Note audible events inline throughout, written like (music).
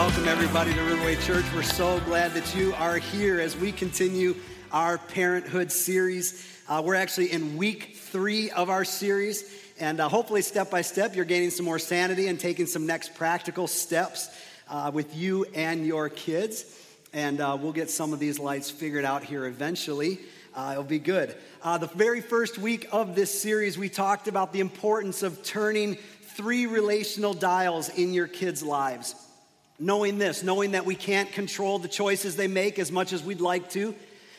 welcome everybody to Riverway Church. We're so glad that you are here as we continue our parenthood series. Uh, we're actually in week three of our series, and uh, hopefully, step by step, you're gaining some more sanity and taking some next practical steps uh, with you and your kids. And uh, we'll get some of these lights figured out here eventually. Uh, it'll be good. Uh, the very first week of this series, we talked about the importance of turning three relational dials in your kids' lives knowing this, knowing that we can't control the choices they make as much as we'd like to,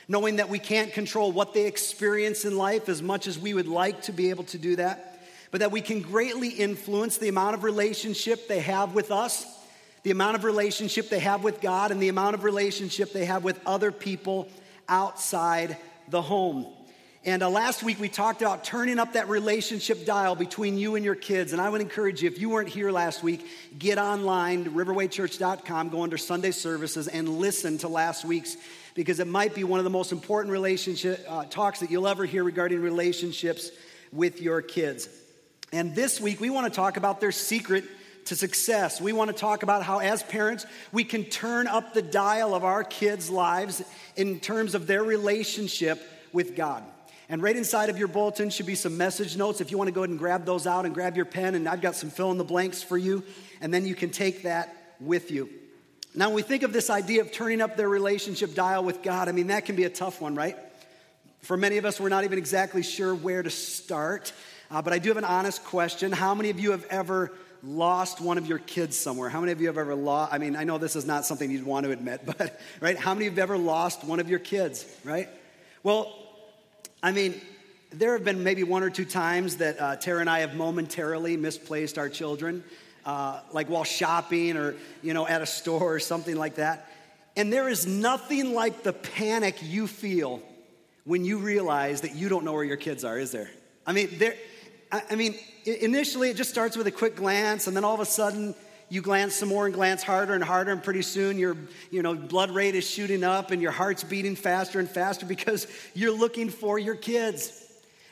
knowing that we can't control what they experience in life as much as we would like to be able to do that, but that we can greatly influence the amount of relationship they have with us, the amount of relationship they have with God, and the amount of relationship they have with other people outside the home. And uh, last week we talked about turning up that relationship dial between you and your kids. And I would encourage you, if you weren't here last week, get online riverwaychurch.com, go under Sunday services, and listen to last week's because it might be one of the most important relationship uh, talks that you'll ever hear regarding relationships with your kids. And this week we want to talk about their secret to success. We want to talk about how, as parents, we can turn up the dial of our kids' lives in terms of their relationship with God. And right inside of your bulletin should be some message notes. If you want to go ahead and grab those out and grab your pen, and I've got some fill in the blanks for you, and then you can take that with you. Now, when we think of this idea of turning up their relationship dial with God, I mean, that can be a tough one, right? For many of us, we're not even exactly sure where to start. Uh, but I do have an honest question. How many of you have ever lost one of your kids somewhere? How many of you have ever lost? I mean, I know this is not something you'd want to admit, (laughs) but, right? How many have ever lost one of your kids, right? Well, I mean, there have been maybe one or two times that uh, Tara and I have momentarily misplaced our children, uh, like while shopping or, you know, at a store or something like that. And there is nothing like the panic you feel when you realize that you don't know where your kids are, is there? I mean, there, I, I mean, initially it just starts with a quick glance, and then all of a sudden, you glance some more and glance harder and harder and pretty soon your you know blood rate is shooting up and your heart's beating faster and faster because you're looking for your kids.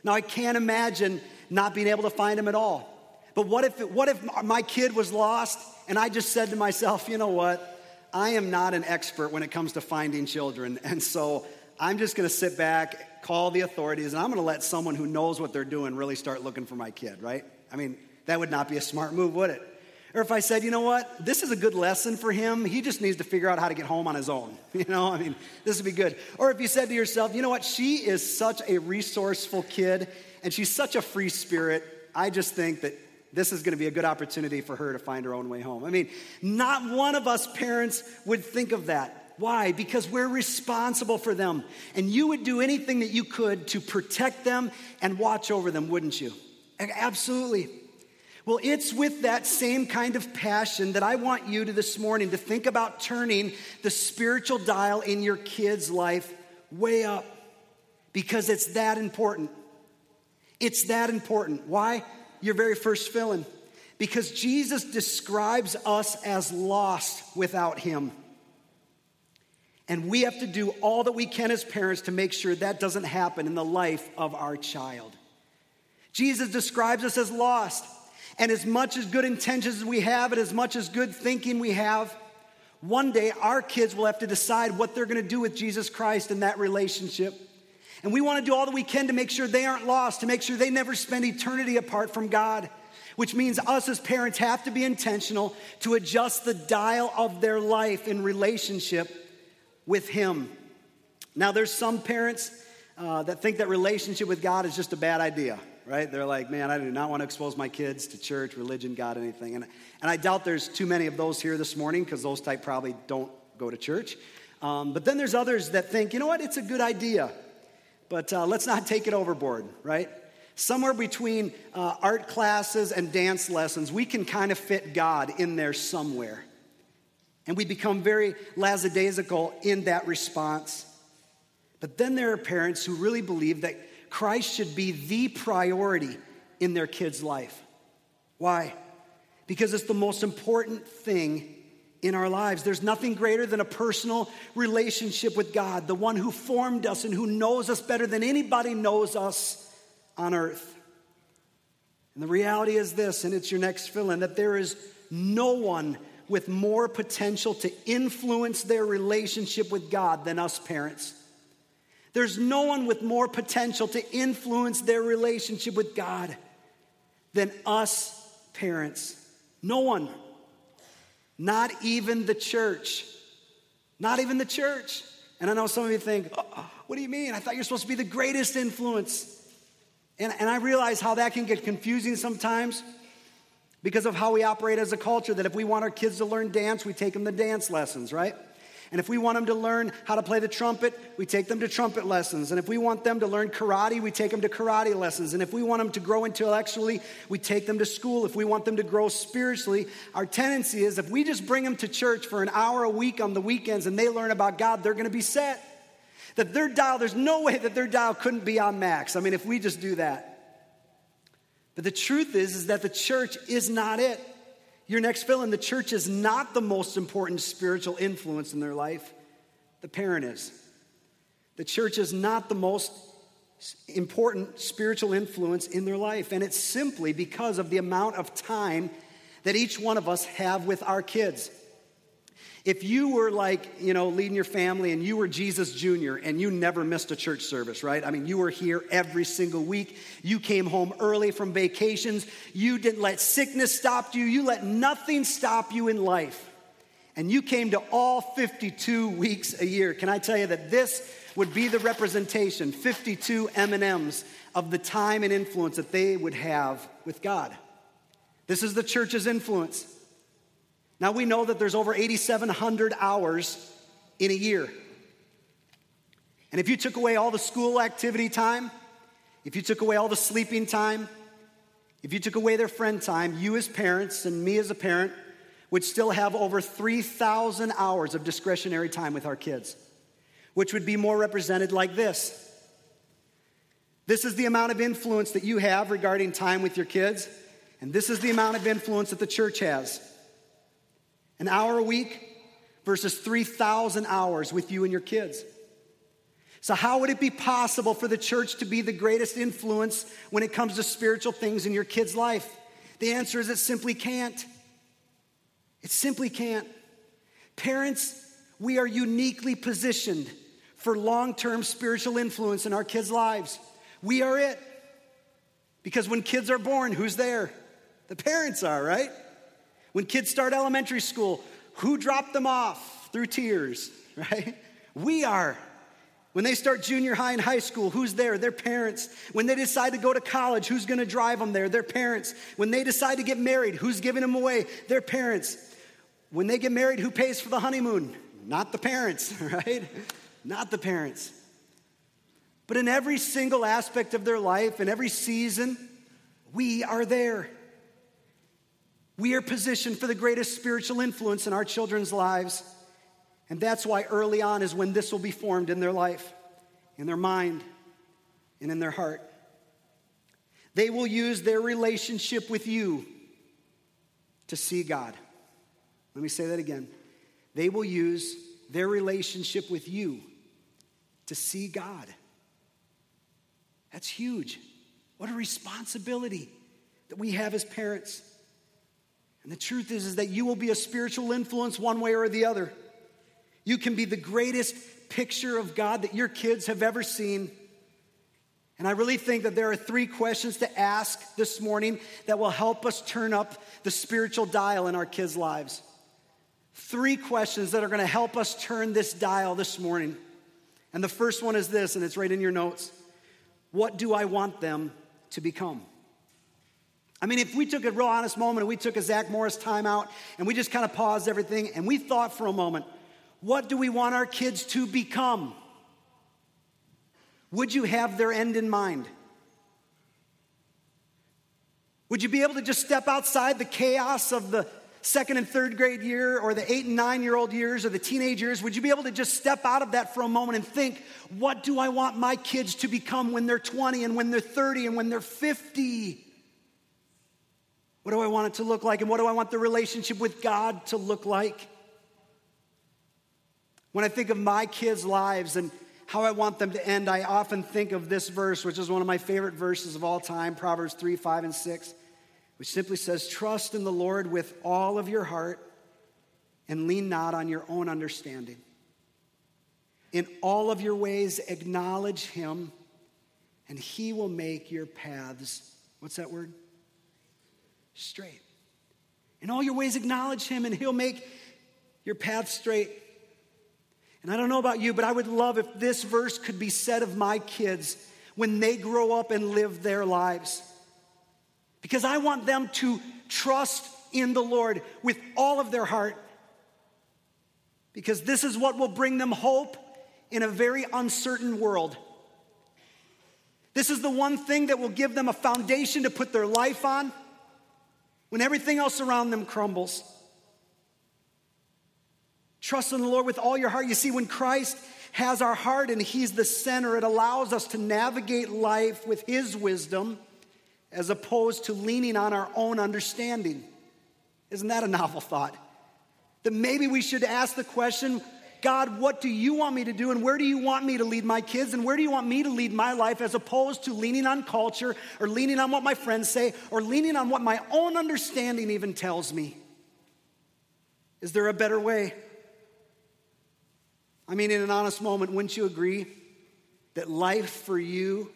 Now i can't imagine not being able to find them at all. But what if what if my kid was lost and i just said to myself you know what? I am not an expert when it comes to finding children and so i'm just going to sit back call the authorities and i'm going to let someone who knows what they're doing really start looking for my kid right? I mean that would not be a smart move would it or if I said, you know what, this is a good lesson for him, he just needs to figure out how to get home on his own. (laughs) You know, I mean, this would be good. Or if you said to yourself, you know what, she is such a resourceful kid and she's such a free spirit, I just think that this is going to be a good opportunity for her to find her own way home. I mean, not one of us parents would think of that. Why? Because we're responsible for them. And you would do anything that you could to protect them and watch over them, wouldn't you? Absolutely. Well, it's with that same kind of passion that I want you to this morning to think about turning the spiritual dial in your kid's life way up because it's that important. It's that important. Why? Your very first fill Because Jesus describes us as lost without Him. And we have to do all that we can as parents to make sure that doesn't happen in the life of our child. Jesus describes us as lost. And as much as good intentions as we have, and as much as good thinking we have, one day our kids will have to decide what they're going to do with Jesus Christ in that relationship. And we want to do all that we can to make sure they aren't lost, to make sure they never spend eternity apart from God, which means us as parents have to be intentional to adjust the dial of their life in relationship with Him. Now, there's some parents uh, that think that relationship with God is just a bad idea right? They're like, man, I do not want to expose my kids to church, religion, God, anything. And, and I doubt there's too many of those here this morning because those type probably don't go to church. Um, but then there's others that think, you know what, it's a good idea, but uh, let's not take it overboard, right? Somewhere between uh, art classes and dance lessons, we can kind of fit God in there somewhere. And we become very lackadaisical in that response. But then there are parents who really believe that Christ should be the priority in their kid's life. Why? Because it's the most important thing in our lives. There's nothing greater than a personal relationship with God, the one who formed us and who knows us better than anybody knows us on earth. And the reality is this, and it's your next fill in, that there is no one with more potential to influence their relationship with God than us parents. There's no one with more potential to influence their relationship with God than us parents. No one. Not even the church. Not even the church. And I know some of you think, oh, what do you mean? I thought you're supposed to be the greatest influence. And, and I realize how that can get confusing sometimes because of how we operate as a culture. That if we want our kids to learn dance, we take them to dance lessons, right? And if we want them to learn how to play the trumpet, we take them to trumpet lessons. And if we want them to learn karate, we take them to karate lessons. And if we want them to grow intellectually, we take them to school. If we want them to grow spiritually, our tendency is if we just bring them to church for an hour a week on the weekends and they learn about God, they're going to be set. That their dial, there's no way that their dial couldn't be on max. I mean, if we just do that. But the truth is, is that the church is not it. Your next fill in the church is not the most important spiritual influence in their life, the parent is. The church is not the most important spiritual influence in their life, and it's simply because of the amount of time that each one of us have with our kids. If you were like, you know, leading your family and you were Jesus Jr. and you never missed a church service, right? I mean, you were here every single week. You came home early from vacations. You didn't let sickness stop you. You let nothing stop you in life. And you came to all 52 weeks a year. Can I tell you that this would be the representation, 52 M&Ms of the time and influence that they would have with God. This is the church's influence. Now we know that there's over 8,700 hours in a year. And if you took away all the school activity time, if you took away all the sleeping time, if you took away their friend time, you as parents and me as a parent would still have over 3,000 hours of discretionary time with our kids, which would be more represented like this. This is the amount of influence that you have regarding time with your kids, and this is the amount of influence that the church has. An hour a week versus 3,000 hours with you and your kids. So, how would it be possible for the church to be the greatest influence when it comes to spiritual things in your kid's life? The answer is it simply can't. It simply can't. Parents, we are uniquely positioned for long term spiritual influence in our kids' lives. We are it. Because when kids are born, who's there? The parents are, right? When kids start elementary school, who dropped them off through tears, (laughs) right? We are. When they start junior high and high school, who's there? Their parents. When they decide to go to college, who's going to drive them there? Their parents. When they decide to get married, who's giving them away? Their parents. When they get married, who pays for the honeymoon? Not the parents, (laughs) right? Not the parents. But in every single aspect of their life, in every season, we are there. We are positioned for the greatest spiritual influence in our children's lives. And that's why early on is when this will be formed in their life, in their mind, and in their heart. They will use their relationship with you to see God. Let me say that again. They will use their relationship with you to see God. That's huge. What a responsibility that we have as parents. And the truth is, is that you will be a spiritual influence one way or the other. You can be the greatest picture of God that your kids have ever seen. And I really think that there are three questions to ask this morning that will help us turn up the spiritual dial in our kids' lives. Three questions that are going to help us turn this dial this morning. And the first one is this, and it's right in your notes What do I want them to become? I mean, if we took a real honest moment and we took a Zach Morris timeout and we just kind of paused everything and we thought for a moment, what do we want our kids to become? Would you have their end in mind? Would you be able to just step outside the chaos of the second and third grade year or the eight and nine year old years or the teenage years? Would you be able to just step out of that for a moment and think, what do I want my kids to become when they're 20 and when they're 30 and when they're 50? What do I want it to look like? And what do I want the relationship with God to look like? When I think of my kids' lives and how I want them to end, I often think of this verse, which is one of my favorite verses of all time Proverbs 3, 5, and 6, which simply says, Trust in the Lord with all of your heart and lean not on your own understanding. In all of your ways, acknowledge him, and he will make your paths, what's that word? Straight. In all your ways, acknowledge him, and he'll make your path straight. And I don't know about you, but I would love if this verse could be said of my kids when they grow up and live their lives. Because I want them to trust in the Lord with all of their heart. Because this is what will bring them hope in a very uncertain world. This is the one thing that will give them a foundation to put their life on when everything else around them crumbles. Trust in the Lord with all your heart. You see, when Christ has our heart and He's the center, it allows us to navigate life with His wisdom as opposed to leaning on our own understanding. Isn't that a novel thought? That maybe we should ask the question God, what do you want me to do? And where do you want me to lead my kids? And where do you want me to lead my life as opposed to leaning on culture or leaning on what my friends say or leaning on what my own understanding even tells me? Is there a better way? I mean, in an honest moment, wouldn't you agree that life for you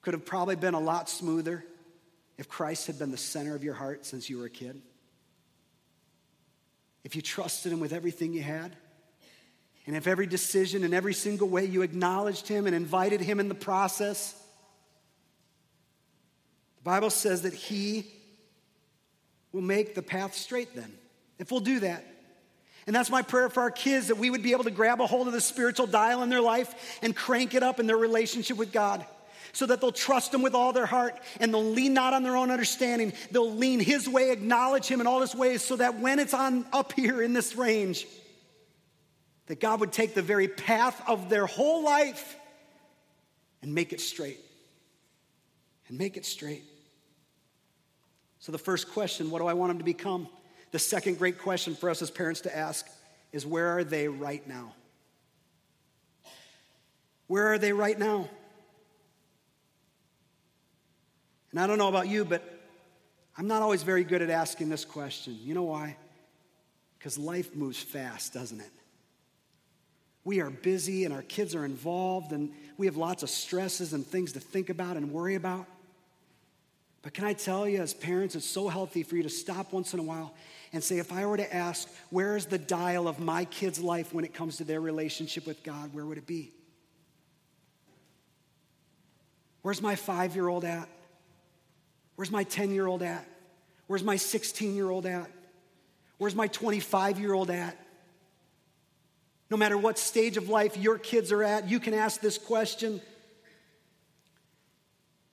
could have probably been a lot smoother if Christ had been the center of your heart since you were a kid? If you trusted Him with everything you had? And if every decision and every single way you acknowledged Him and invited Him in the process? The Bible says that He will make the path straight then. If we'll do that, and that's my prayer for our kids that we would be able to grab a hold of the spiritual dial in their life and crank it up in their relationship with God so that they'll trust Him with all their heart and they'll lean not on their own understanding. They'll lean His way, acknowledge Him in all His ways so that when it's on up here in this range, that God would take the very path of their whole life and make it straight. And make it straight. So, the first question what do I want them to become? The second great question for us as parents to ask is where are they right now? Where are they right now? And I don't know about you, but I'm not always very good at asking this question. You know why? Because life moves fast, doesn't it? We are busy and our kids are involved and we have lots of stresses and things to think about and worry about. But can I tell you, as parents, it's so healthy for you to stop once in a while and say, if I were to ask, where is the dial of my kid's life when it comes to their relationship with God, where would it be? Where's my five year old at? Where's my 10 year old at? Where's my 16 year old at? Where's my 25 year old at? No matter what stage of life your kids are at, you can ask this question.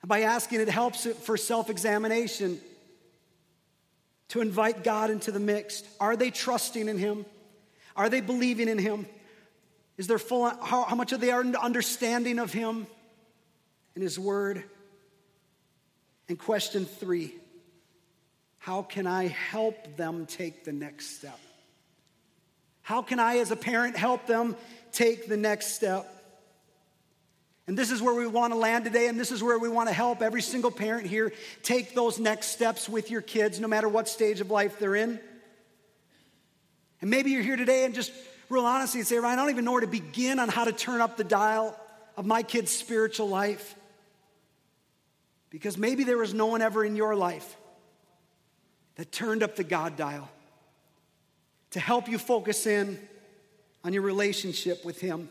And by asking, it helps for self examination to invite God into the mix. Are they trusting in Him? Are they believing in Him? Is there full, how, how much of they understanding of Him and His Word? And question three How can I help them take the next step? How can I, as a parent, help them take the next step? And this is where we want to land today, and this is where we want to help every single parent here take those next steps with your kids, no matter what stage of life they're in. And maybe you're here today and just real honestly say, Ryan, I don't even know where to begin on how to turn up the dial of my kid's spiritual life. Because maybe there was no one ever in your life that turned up the God dial to help you focus in on your relationship with Him.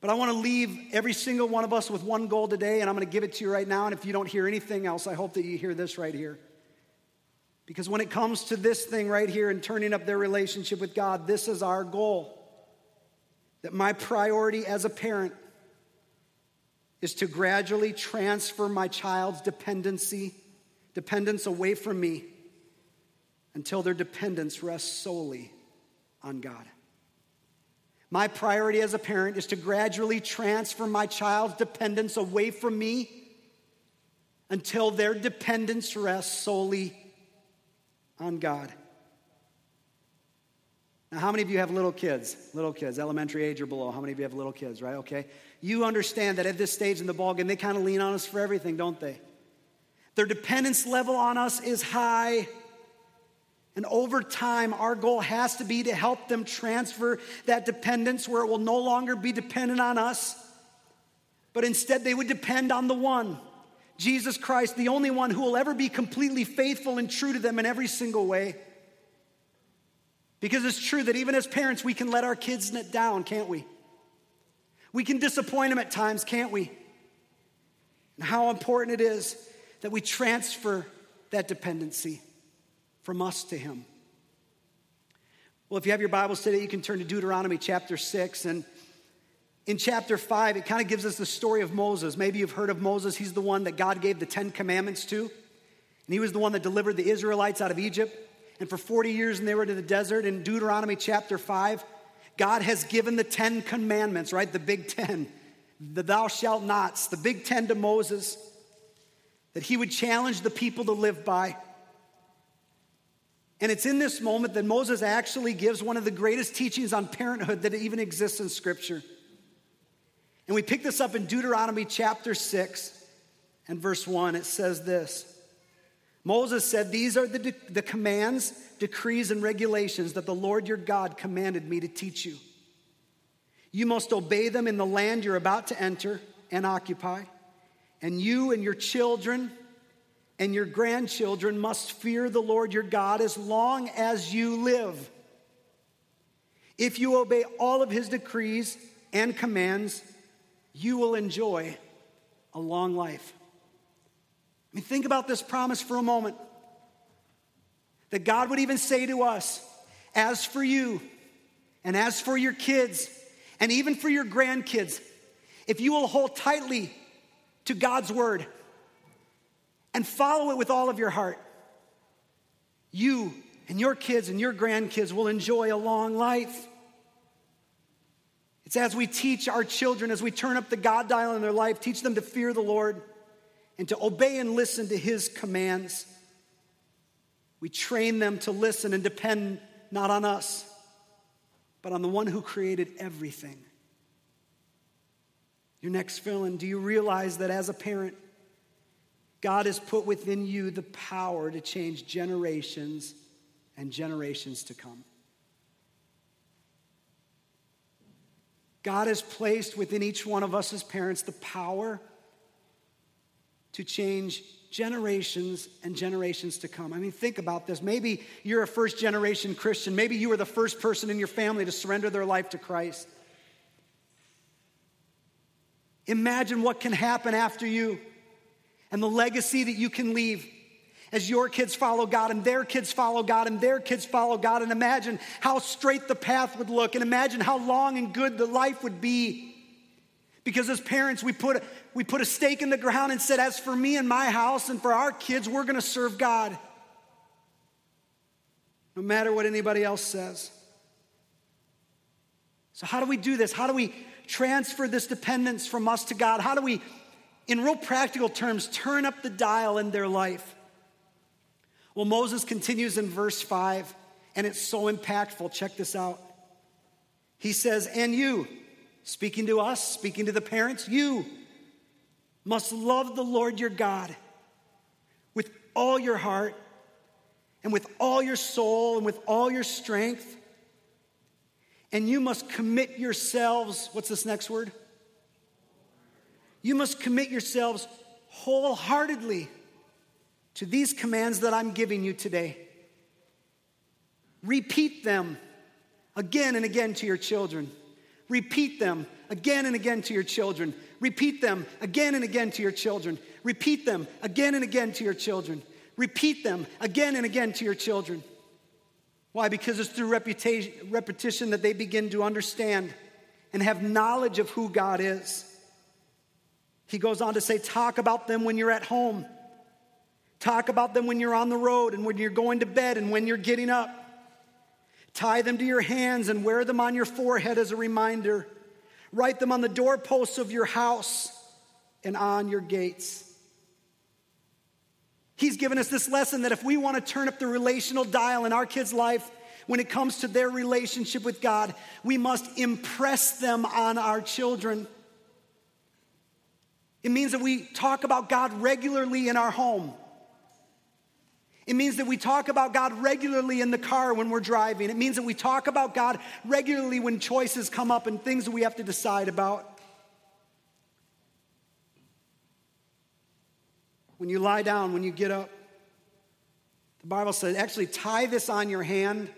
But I want to leave every single one of us with one goal today, and I'm going to give it to you right now. And if you don't hear anything else, I hope that you hear this right here. Because when it comes to this thing right here and turning up their relationship with God, this is our goal. That my priority as a parent is to gradually transfer my child's dependency, dependence away from me until their dependence rests solely on God. My priority as a parent is to gradually transfer my child's dependence away from me until their dependence rests solely on God. Now, how many of you have little kids? Little kids, elementary age or below. How many of you have little kids, right? Okay. You understand that at this stage in the ballgame, they kind of lean on us for everything, don't they? Their dependence level on us is high. And over time, our goal has to be to help them transfer that dependence where it will no longer be dependent on us, but instead they would depend on the one, Jesus Christ, the only one who will ever be completely faithful and true to them in every single way. Because it's true that even as parents, we can let our kids down, can't we? We can disappoint them at times, can't we? And how important it is that we transfer that dependency from us to Him. Well, if you have your Bibles today, you can turn to Deuteronomy chapter 6. And in chapter 5, it kind of gives us the story of Moses. Maybe you've heard of Moses. He's the one that God gave the Ten Commandments to. And he was the one that delivered the Israelites out of Egypt. And for 40 years, and they were in the desert. In Deuteronomy chapter 5, God has given the Ten Commandments, right? The Big Ten, the thou shalt nots, the Big Ten to Moses, that he would challenge the people to live by. And it's in this moment that Moses actually gives one of the greatest teachings on parenthood that even exists in Scripture. And we pick this up in Deuteronomy chapter 6 and verse 1. It says this Moses said, These are the, de- the commands, decrees, and regulations that the Lord your God commanded me to teach you. You must obey them in the land you're about to enter and occupy, and you and your children and your grandchildren must fear the Lord your God as long as you live. If you obey all of his decrees and commands, you will enjoy a long life. I mean, think about this promise for a moment. That God would even say to us, as for you, and as for your kids, and even for your grandkids, if you will hold tightly to God's word and follow it with all of your heart, you and your kids and your grandkids will enjoy a long life. It's as we teach our children, as we turn up the God dial in their life, teach them to fear the Lord and to obey and listen to his commands. We train them to listen and depend not on us, but on the one who created everything. Your next fill do you realize that as a parent, God has put within you the power to change generations and generations to come? God has placed within each one of us as parents the power to change generations and generations to come. I mean, think about this. Maybe you're a first generation Christian. Maybe you were the first person in your family to surrender their life to Christ. Imagine what can happen after you and the legacy that you can leave as your kids follow God and their kids follow God and their kids follow God. And imagine how straight the path would look and imagine how long and good the life would be. Because as parents, we put, we put a stake in the ground and said, As for me and my house and for our kids, we're going to serve God. No matter what anybody else says. So, how do we do this? How do we transfer this dependence from us to God? How do we, in real practical terms, turn up the dial in their life? Well, Moses continues in verse 5, and it's so impactful. Check this out. He says, And you, speaking to us, speaking to the parents, you must love the Lord your God with all your heart and with all your soul and with all your strength. And you must commit yourselves, what's this next word? You must commit yourselves wholeheartedly to these commands that I'm giving you today. Repeat them again and again to your children. Repeat them again and again to your children. Repeat them again and again to your children. Repeat them again and again to your children. Repeat them again and again to your children. Why? Because it's through repetition that they begin to understand and have knowledge of who God is. He goes on to say, Talk about them when you're at home. Talk about them when you're on the road and when you're going to bed and when you're getting up. Tie them to your hands and wear them on your forehead as a reminder. Write them on the doorposts of your house and on your gates. He's given us this lesson that if we want to turn up the relational dial in our kids' life when it comes to their relationship with God, we must impress them on our children. It means that we talk about God regularly in our home. It means that we talk about God regularly in the car when we're driving. It means that we talk about God regularly when choices come up and things that we have to decide about. When you lie down, when you get up, the Bible says actually tie this on your hand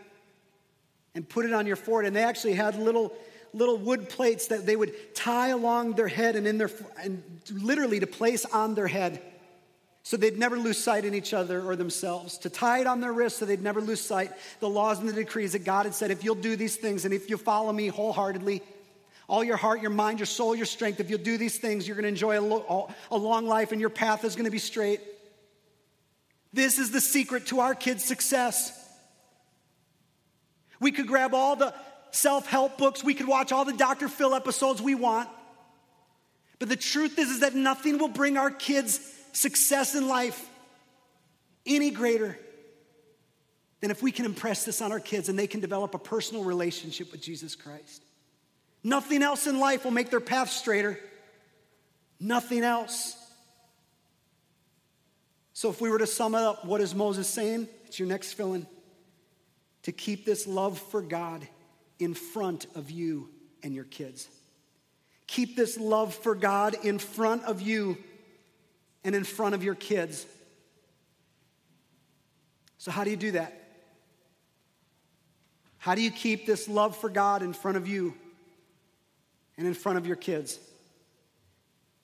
and put it on your forehead. And they actually had little little wood plates that they would tie along their head and in their and literally to place on their head so they'd never lose sight in each other or themselves, to tie it on their wrist so they'd never lose sight the laws and the decrees that God had said if you'll do these things and if you follow me wholeheartedly, all your heart, your mind, your soul, your strength, if you'll do these things, you're going to enjoy a, lo- a long life and your path is going to be straight. This is the secret to our kids' success. We could grab all the self help books, we could watch all the Dr. Phil episodes we want. But the truth is, is that nothing will bring our kids success in life any greater than if we can impress this on our kids and they can develop a personal relationship with Jesus Christ. Nothing else in life will make their path straighter. Nothing else. So, if we were to sum up, what is Moses saying? It's your next filling. To keep this love for God in front of you and your kids. Keep this love for God in front of you and in front of your kids. So, how do you do that? How do you keep this love for God in front of you and in front of your kids?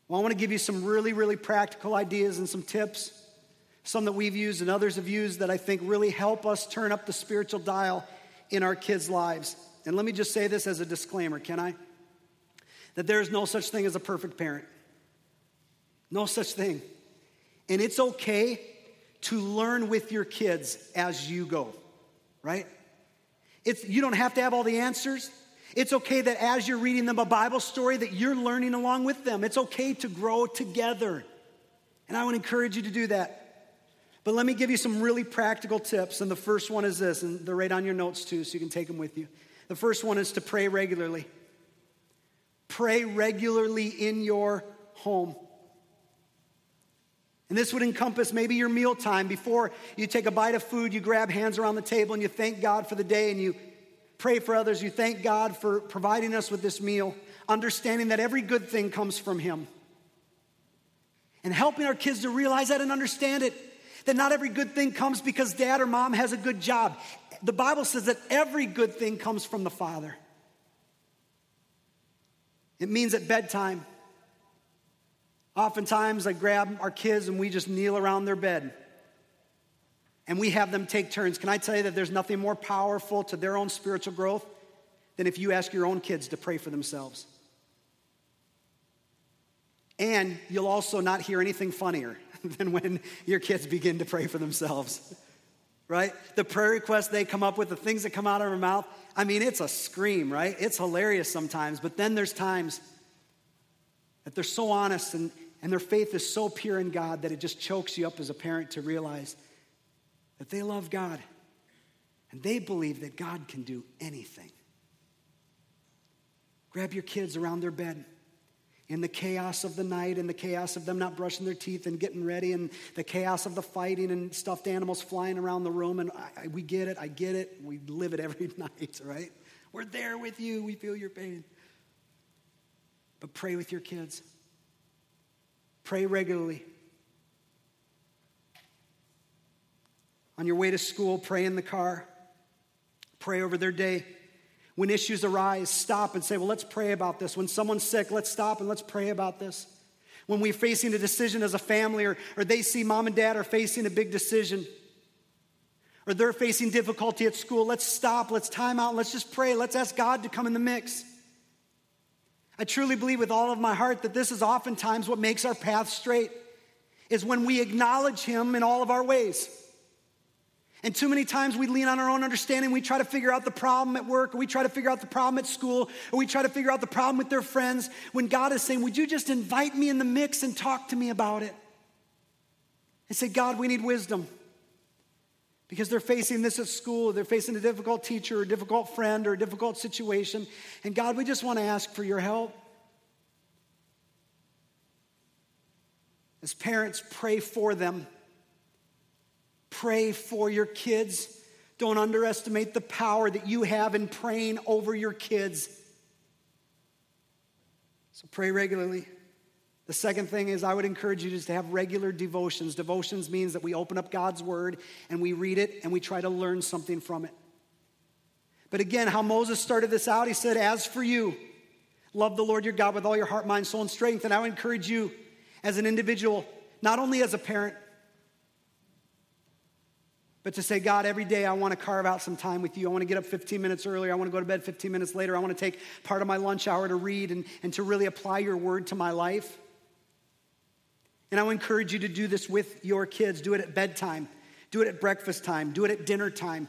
Well, I want to give you some really, really practical ideas and some tips, some that we've used and others have used that I think really help us turn up the spiritual dial in our kids' lives. And let me just say this as a disclaimer, can I? That there is no such thing as a perfect parent. No such thing. And it's okay to learn with your kids as you go, right? It's, you don't have to have all the answers. It's okay that as you're reading them a Bible story that you're learning along with them. It's okay to grow together. And I would encourage you to do that. But let me give you some really practical tips. And the first one is this, and they're right on your notes too, so you can take them with you. The first one is to pray regularly. Pray regularly in your home. And this would encompass maybe your mealtime. Before you take a bite of food, you grab hands around the table and you thank God for the day and you pray for others. You thank God for providing us with this meal, understanding that every good thing comes from Him. And helping our kids to realize that and understand it. That not every good thing comes because dad or mom has a good job. The Bible says that every good thing comes from the Father. It means at bedtime, Oftentimes, I grab our kids and we just kneel around their bed and we have them take turns. Can I tell you that there's nothing more powerful to their own spiritual growth than if you ask your own kids to pray for themselves? And you'll also not hear anything funnier (laughs) than when your kids begin to pray for themselves, right? The prayer requests they come up with, the things that come out of their mouth, I mean, it's a scream, right? It's hilarious sometimes, but then there's times that they're so honest and, and their faith is so pure in God that it just chokes you up as a parent to realize that they love God and they believe that God can do anything. Grab your kids around their bed in the chaos of the night and the chaos of them not brushing their teeth and getting ready and the chaos of the fighting and stuffed animals flying around the room. And I, I, we get it, I get it. We live it every (laughs) night, right? We're there with you, we feel your pain. But pray with your kids. Pray regularly. On your way to school, pray in the car. Pray over their day. When issues arise, stop and say, Well, let's pray about this. When someone's sick, let's stop and let's pray about this. When we're facing a decision as a family, or, or they see mom and dad are facing a big decision, or they're facing difficulty at school, let's stop, let's time out, let's just pray. Let's ask God to come in the mix. I truly believe with all of my heart that this is oftentimes what makes our path straight, is when we acknowledge Him in all of our ways. And too many times we lean on our own understanding. We try to figure out the problem at work, or we try to figure out the problem at school, or we try to figure out the problem with their friends when God is saying, Would you just invite me in the mix and talk to me about it? And say, God, we need wisdom. Because they're facing this at school, they're facing a difficult teacher, or a difficult friend, or a difficult situation. And God, we just want to ask for your help. As parents, pray for them. Pray for your kids. Don't underestimate the power that you have in praying over your kids. So pray regularly. The second thing is, I would encourage you just to have regular devotions. Devotions means that we open up God's word and we read it and we try to learn something from it. But again, how Moses started this out, he said, As for you, love the Lord your God with all your heart, mind, soul, and strength. And I would encourage you as an individual, not only as a parent, but to say, God, every day I want to carve out some time with you. I want to get up 15 minutes earlier. I want to go to bed 15 minutes later. I want to take part of my lunch hour to read and, and to really apply your word to my life. And I encourage you to do this with your kids. Do it at bedtime, do it at breakfast time, do it at dinner time.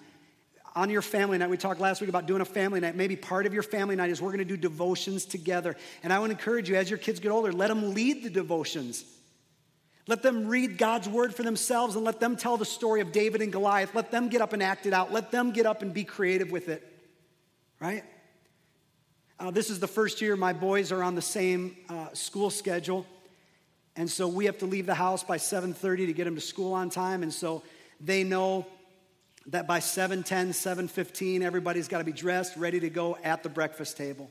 On your family night, we talked last week about doing a family night. Maybe part of your family night is we're going to do devotions together. And I would encourage you, as your kids get older, let them lead the devotions. Let them read God's word for themselves and let them tell the story of David and Goliath. Let them get up and act it out. Let them get up and be creative with it. Right? Uh, this is the first year my boys are on the same uh, school schedule. And so we have to leave the house by 7:30 to get them to school on time. And so they know that by 7:10, 7:15, everybody's got to be dressed, ready to go at the breakfast table.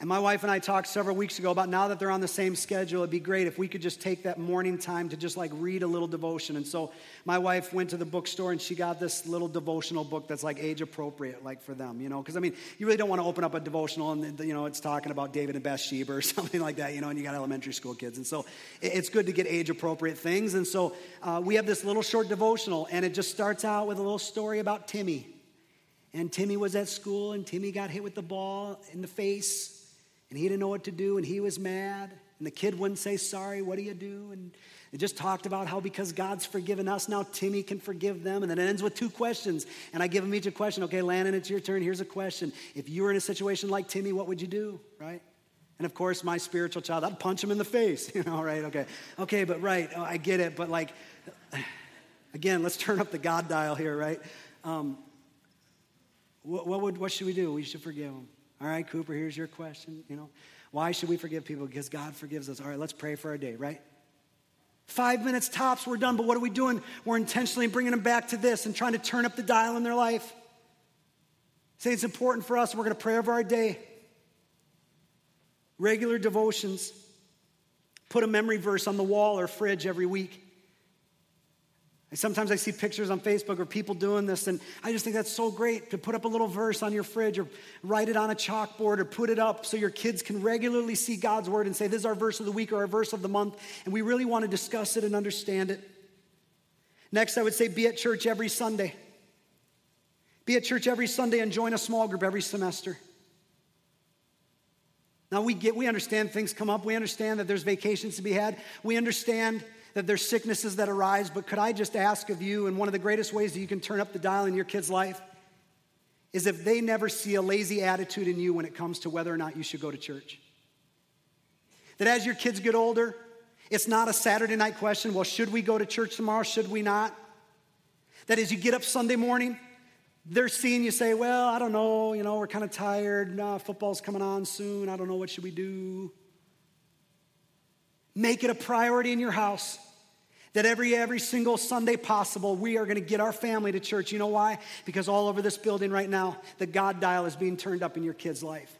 And my wife and I talked several weeks ago about now that they're on the same schedule, it'd be great if we could just take that morning time to just like read a little devotion. And so my wife went to the bookstore and she got this little devotional book that's like age appropriate, like for them, you know? Because I mean, you really don't want to open up a devotional and, you know, it's talking about David and Bathsheba or (laughs) something like that, you know, and you got elementary school kids. And so it's good to get age appropriate things. And so uh, we have this little short devotional and it just starts out with a little story about Timmy. And Timmy was at school and Timmy got hit with the ball in the face and he didn't know what to do and he was mad. And the kid wouldn't say, Sorry, what do you do? And it just talked about how because God's forgiven us, now Timmy can forgive them. And then it ends with two questions. And I give them each a question. Okay, Landon, it's your turn. Here's a question. If you were in a situation like Timmy, what would you do? Right? And of course, my spiritual child, I'd punch him in the face. (laughs) You know, right? Okay. Okay, but right, oh, I get it. But like, (sighs) again, let's turn up the God dial here, right? Um, what, what, would, what should we do? We should forgive him. All right, Cooper, here's your question. You know, why should we forgive people? Because God forgives us. All right, let's pray for our day, right? Five minutes tops, we're done. But what are we doing? We're intentionally bringing them back to this and trying to turn up the dial in their life. Say it's important for us. We're going to pray over our day. Regular devotions. Put a memory verse on the wall or fridge every week. Sometimes I see pictures on Facebook of people doing this, and I just think that's so great to put up a little verse on your fridge or write it on a chalkboard or put it up so your kids can regularly see God's word and say, This is our verse of the week or our verse of the month, and we really want to discuss it and understand it. Next, I would say, be at church every Sunday. Be at church every Sunday and join a small group every semester. Now, we get, we understand things come up. We understand that there's vacations to be had. We understand that there's sicknesses that arise, but could I just ask of you, and one of the greatest ways that you can turn up the dial in your kid's life is if they never see a lazy attitude in you when it comes to whether or not you should go to church. That as your kids get older, it's not a Saturday night question, well, should we go to church tomorrow? Should we not? That as you get up Sunday morning, they're seeing you say, well, I don't know, you know, we're kind of tired. No, football's coming on soon. I don't know, what should we do? Make it a priority in your house that every every single Sunday possible we are going to get our family to church. You know why? Because all over this building right now, the God dial is being turned up in your kid's life.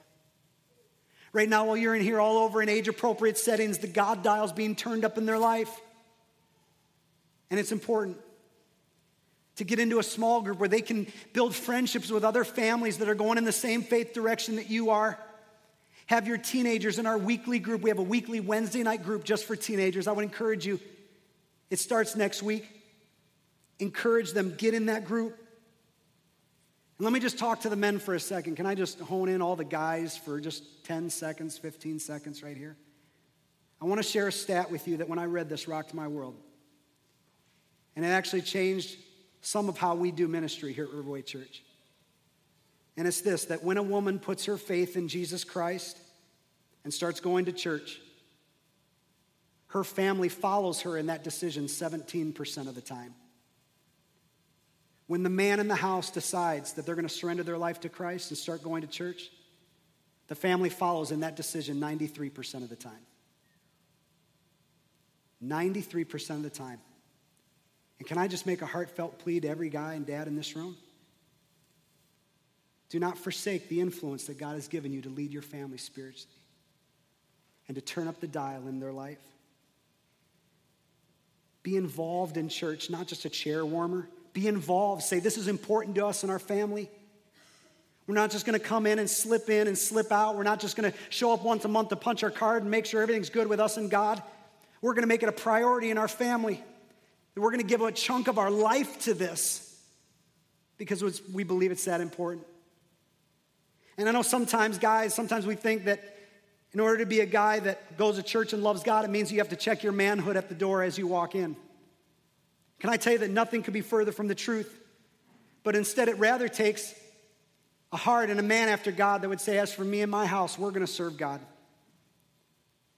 Right now, while you're in here, all over in age appropriate settings, the God dial is being turned up in their life. And it's important to get into a small group where they can build friendships with other families that are going in the same faith direction that you are. Have your teenagers in our weekly group. We have a weekly Wednesday night group just for teenagers. I would encourage you. It starts next week. Encourage them, get in that group. And let me just talk to the men for a second. Can I just hone in all the guys for just 10 seconds, 15 seconds right here? I want to share a stat with you that when I read this rocked my world. And it actually changed some of how we do ministry here at Riverway Church. And it's this that when a woman puts her faith in Jesus Christ and starts going to church, her family follows her in that decision 17% of the time. When the man in the house decides that they're going to surrender their life to Christ and start going to church, the family follows in that decision 93% of the time. 93% of the time. And can I just make a heartfelt plea to every guy and dad in this room? Do not forsake the influence that God has given you to lead your family spiritually and to turn up the dial in their life. Be involved in church, not just a chair warmer. Be involved. Say, this is important to us and our family. We're not just going to come in and slip in and slip out. We're not just going to show up once a month to punch our card and make sure everything's good with us and God. We're going to make it a priority in our family. We're going to give a chunk of our life to this because we believe it's that important. And I know sometimes, guys, sometimes we think that in order to be a guy that goes to church and loves God, it means you have to check your manhood at the door as you walk in. Can I tell you that nothing could be further from the truth? But instead, it rather takes a heart and a man after God that would say, As for me and my house, we're going to serve God.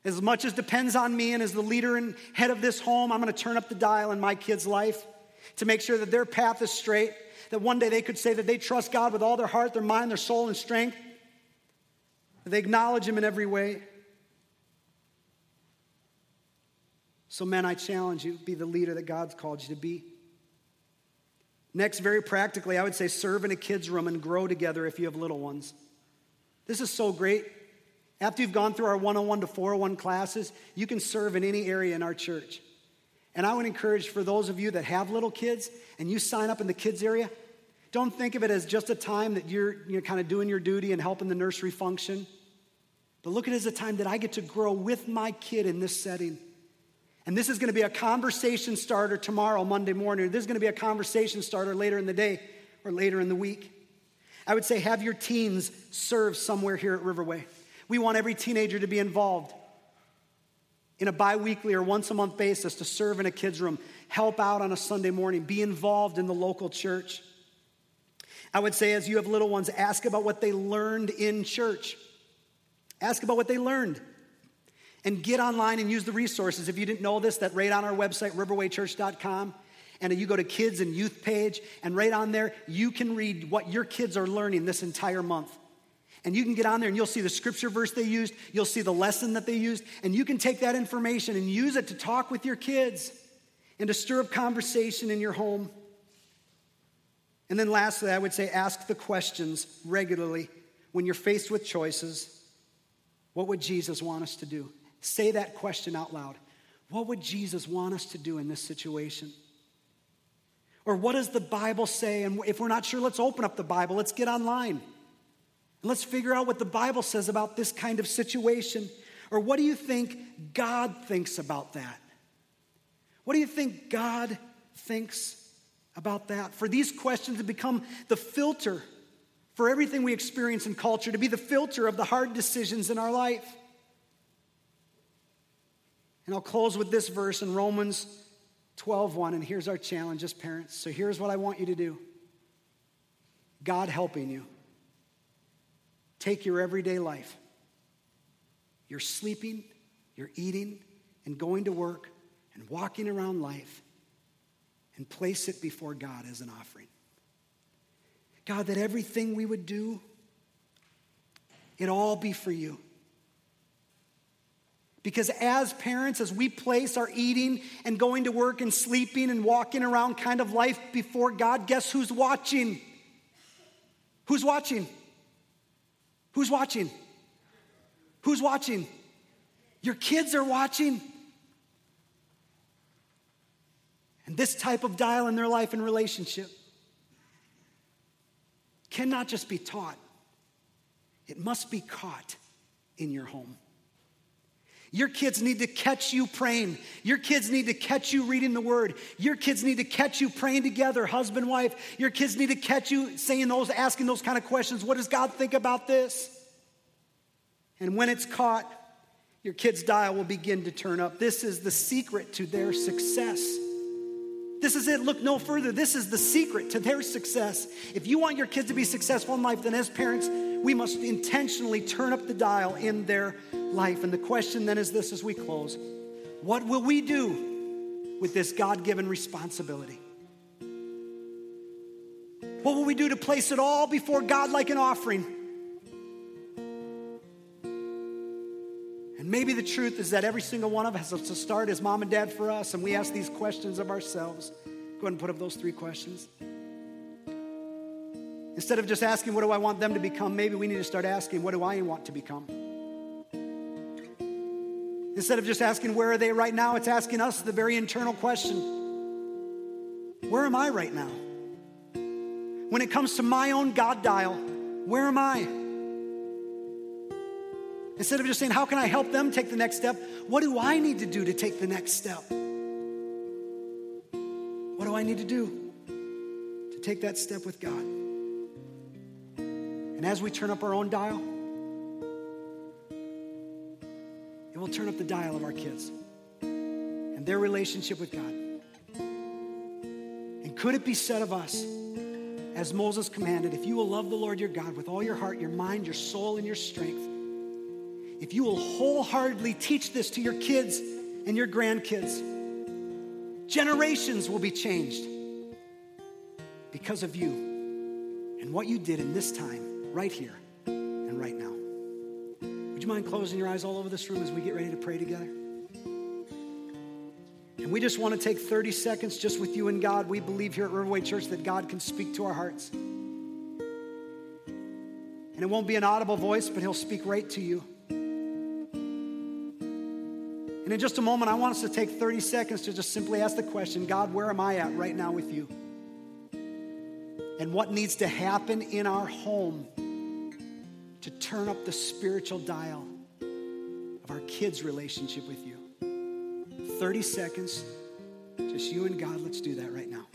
As much as depends on me and as the leader and head of this home, I'm going to turn up the dial in my kids' life to make sure that their path is straight, that one day they could say that they trust God with all their heart, their mind, their soul, and strength, that they acknowledge Him in every way. So, men, I challenge you be the leader that God's called you to be. Next, very practically, I would say serve in a kid's room and grow together if you have little ones. This is so great. After you've gone through our 101 to 401 classes, you can serve in any area in our church. And I would encourage for those of you that have little kids and you sign up in the kids area, don't think of it as just a time that you're, you're kind of doing your duty and helping the nursery function. But look at it as a time that I get to grow with my kid in this setting. And this is going to be a conversation starter tomorrow, Monday morning. This is going to be a conversation starter later in the day or later in the week. I would say have your teens serve somewhere here at Riverway. We want every teenager to be involved in a bi weekly or once a month basis to serve in a kids' room, help out on a Sunday morning, be involved in the local church. I would say, as you have little ones, ask about what they learned in church. Ask about what they learned and get online and use the resources. If you didn't know this, that right on our website, riverwaychurch.com, and you go to kids and youth page, and right on there, you can read what your kids are learning this entire month. And you can get on there and you'll see the scripture verse they used, you'll see the lesson that they used, and you can take that information and use it to talk with your kids and to stir up conversation in your home. And then lastly, I would say ask the questions regularly when you're faced with choices. What would Jesus want us to do? Say that question out loud. What would Jesus want us to do in this situation? Or what does the Bible say? And if we're not sure, let's open up the Bible. Let's get online. And let's figure out what the Bible says about this kind of situation. Or what do you think God thinks about that? What do you think God thinks about that? For these questions to become the filter for everything we experience in culture, to be the filter of the hard decisions in our life. And I'll close with this verse in Romans 12:1 and here's our challenge as parents. So here's what I want you to do. God helping you. Take your everyday life. You're sleeping, you're eating and going to work and walking around life and place it before God as an offering. God, that everything we would do, it all be for you. Because as parents, as we place our eating and going to work and sleeping and walking around kind of life before God, guess who's watching? Who's watching? Who's watching? Who's watching? Your kids are watching. This type of dial in their life and relationship cannot just be taught, it must be caught in your home. Your kids need to catch you praying. Your kids need to catch you reading the word. Your kids need to catch you praying together, husband, wife. Your kids need to catch you saying those, asking those kind of questions. What does God think about this? And when it's caught, your kid's dial will begin to turn up. This is the secret to their success. This is it. Look no further. This is the secret to their success. If you want your kids to be successful in life, then as parents, we must intentionally turn up the dial in their life. And the question then is this as we close What will we do with this God given responsibility? What will we do to place it all before God like an offering? Maybe the truth is that every single one of us has to start as mom and dad for us, and we ask these questions of ourselves Go ahead and put up those three questions. Instead of just asking, what do I want them to become, maybe we need to start asking, what do I want to become? Instead of just asking, where are they right now, it's asking us the very internal question Where am I right now? When it comes to my own God dial, where am I? Instead of just saying, How can I help them take the next step? What do I need to do to take the next step? What do I need to do to take that step with God? And as we turn up our own dial, it will turn up the dial of our kids and their relationship with God. And could it be said of us, as Moses commanded, if you will love the Lord your God with all your heart, your mind, your soul, and your strength, if you will wholeheartedly teach this to your kids and your grandkids, generations will be changed because of you and what you did in this time, right here and right now. Would you mind closing your eyes all over this room as we get ready to pray together? And we just want to take 30 seconds just with you and God. We believe here at Riverway Church that God can speak to our hearts. And it won't be an audible voice, but He'll speak right to you. And in just a moment, I want us to take 30 seconds to just simply ask the question God, where am I at right now with you? And what needs to happen in our home to turn up the spiritual dial of our kids' relationship with you? 30 seconds, just you and God. Let's do that right now.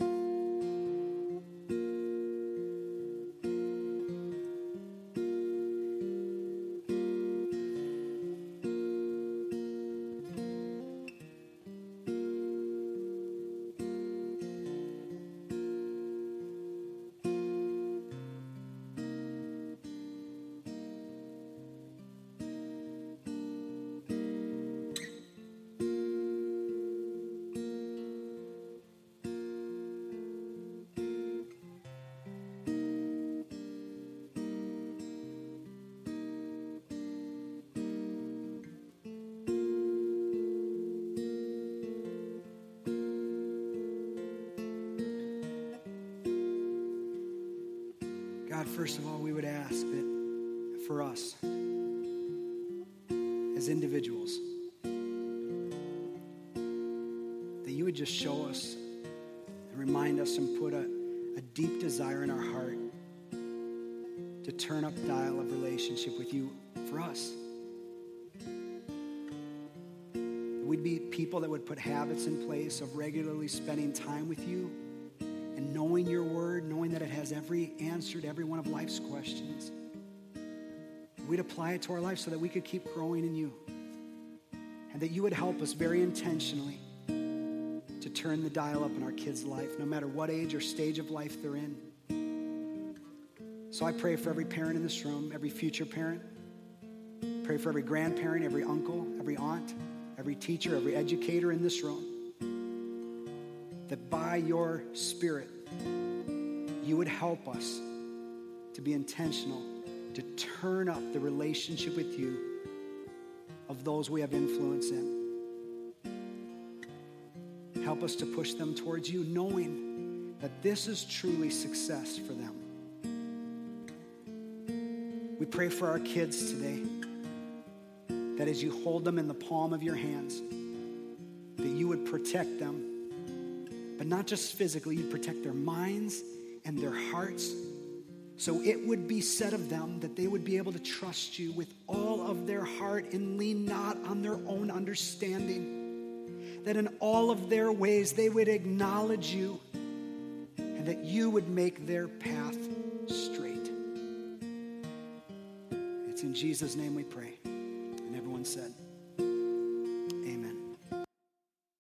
First of all, we would ask that for us as individuals, that you would just show us and remind us and put a, a deep desire in our heart to turn up dial of relationship with you for us. We'd be people that would put habits in place of regularly spending time with you knowing your word, knowing that it has every answer to every one of life's questions. We'd apply it to our life so that we could keep growing in you. And that you would help us very intentionally to turn the dial up in our kids' life, no matter what age or stage of life they're in. So I pray for every parent in this room, every future parent. Pray for every grandparent, every uncle, every aunt, every teacher, every educator in this room that by your Spirit, you would help us to be intentional, to turn up the relationship with you of those we have influence in. Help us to push them towards you, knowing that this is truly success for them. We pray for our kids today that as you hold them in the palm of your hands, that you would protect them but not just physically, you'd protect their minds and their hearts. So it would be said of them that they would be able to trust you with all of their heart and lean not on their own understanding. That in all of their ways they would acknowledge you and that you would make their path straight. It's in Jesus' name we pray. And everyone said,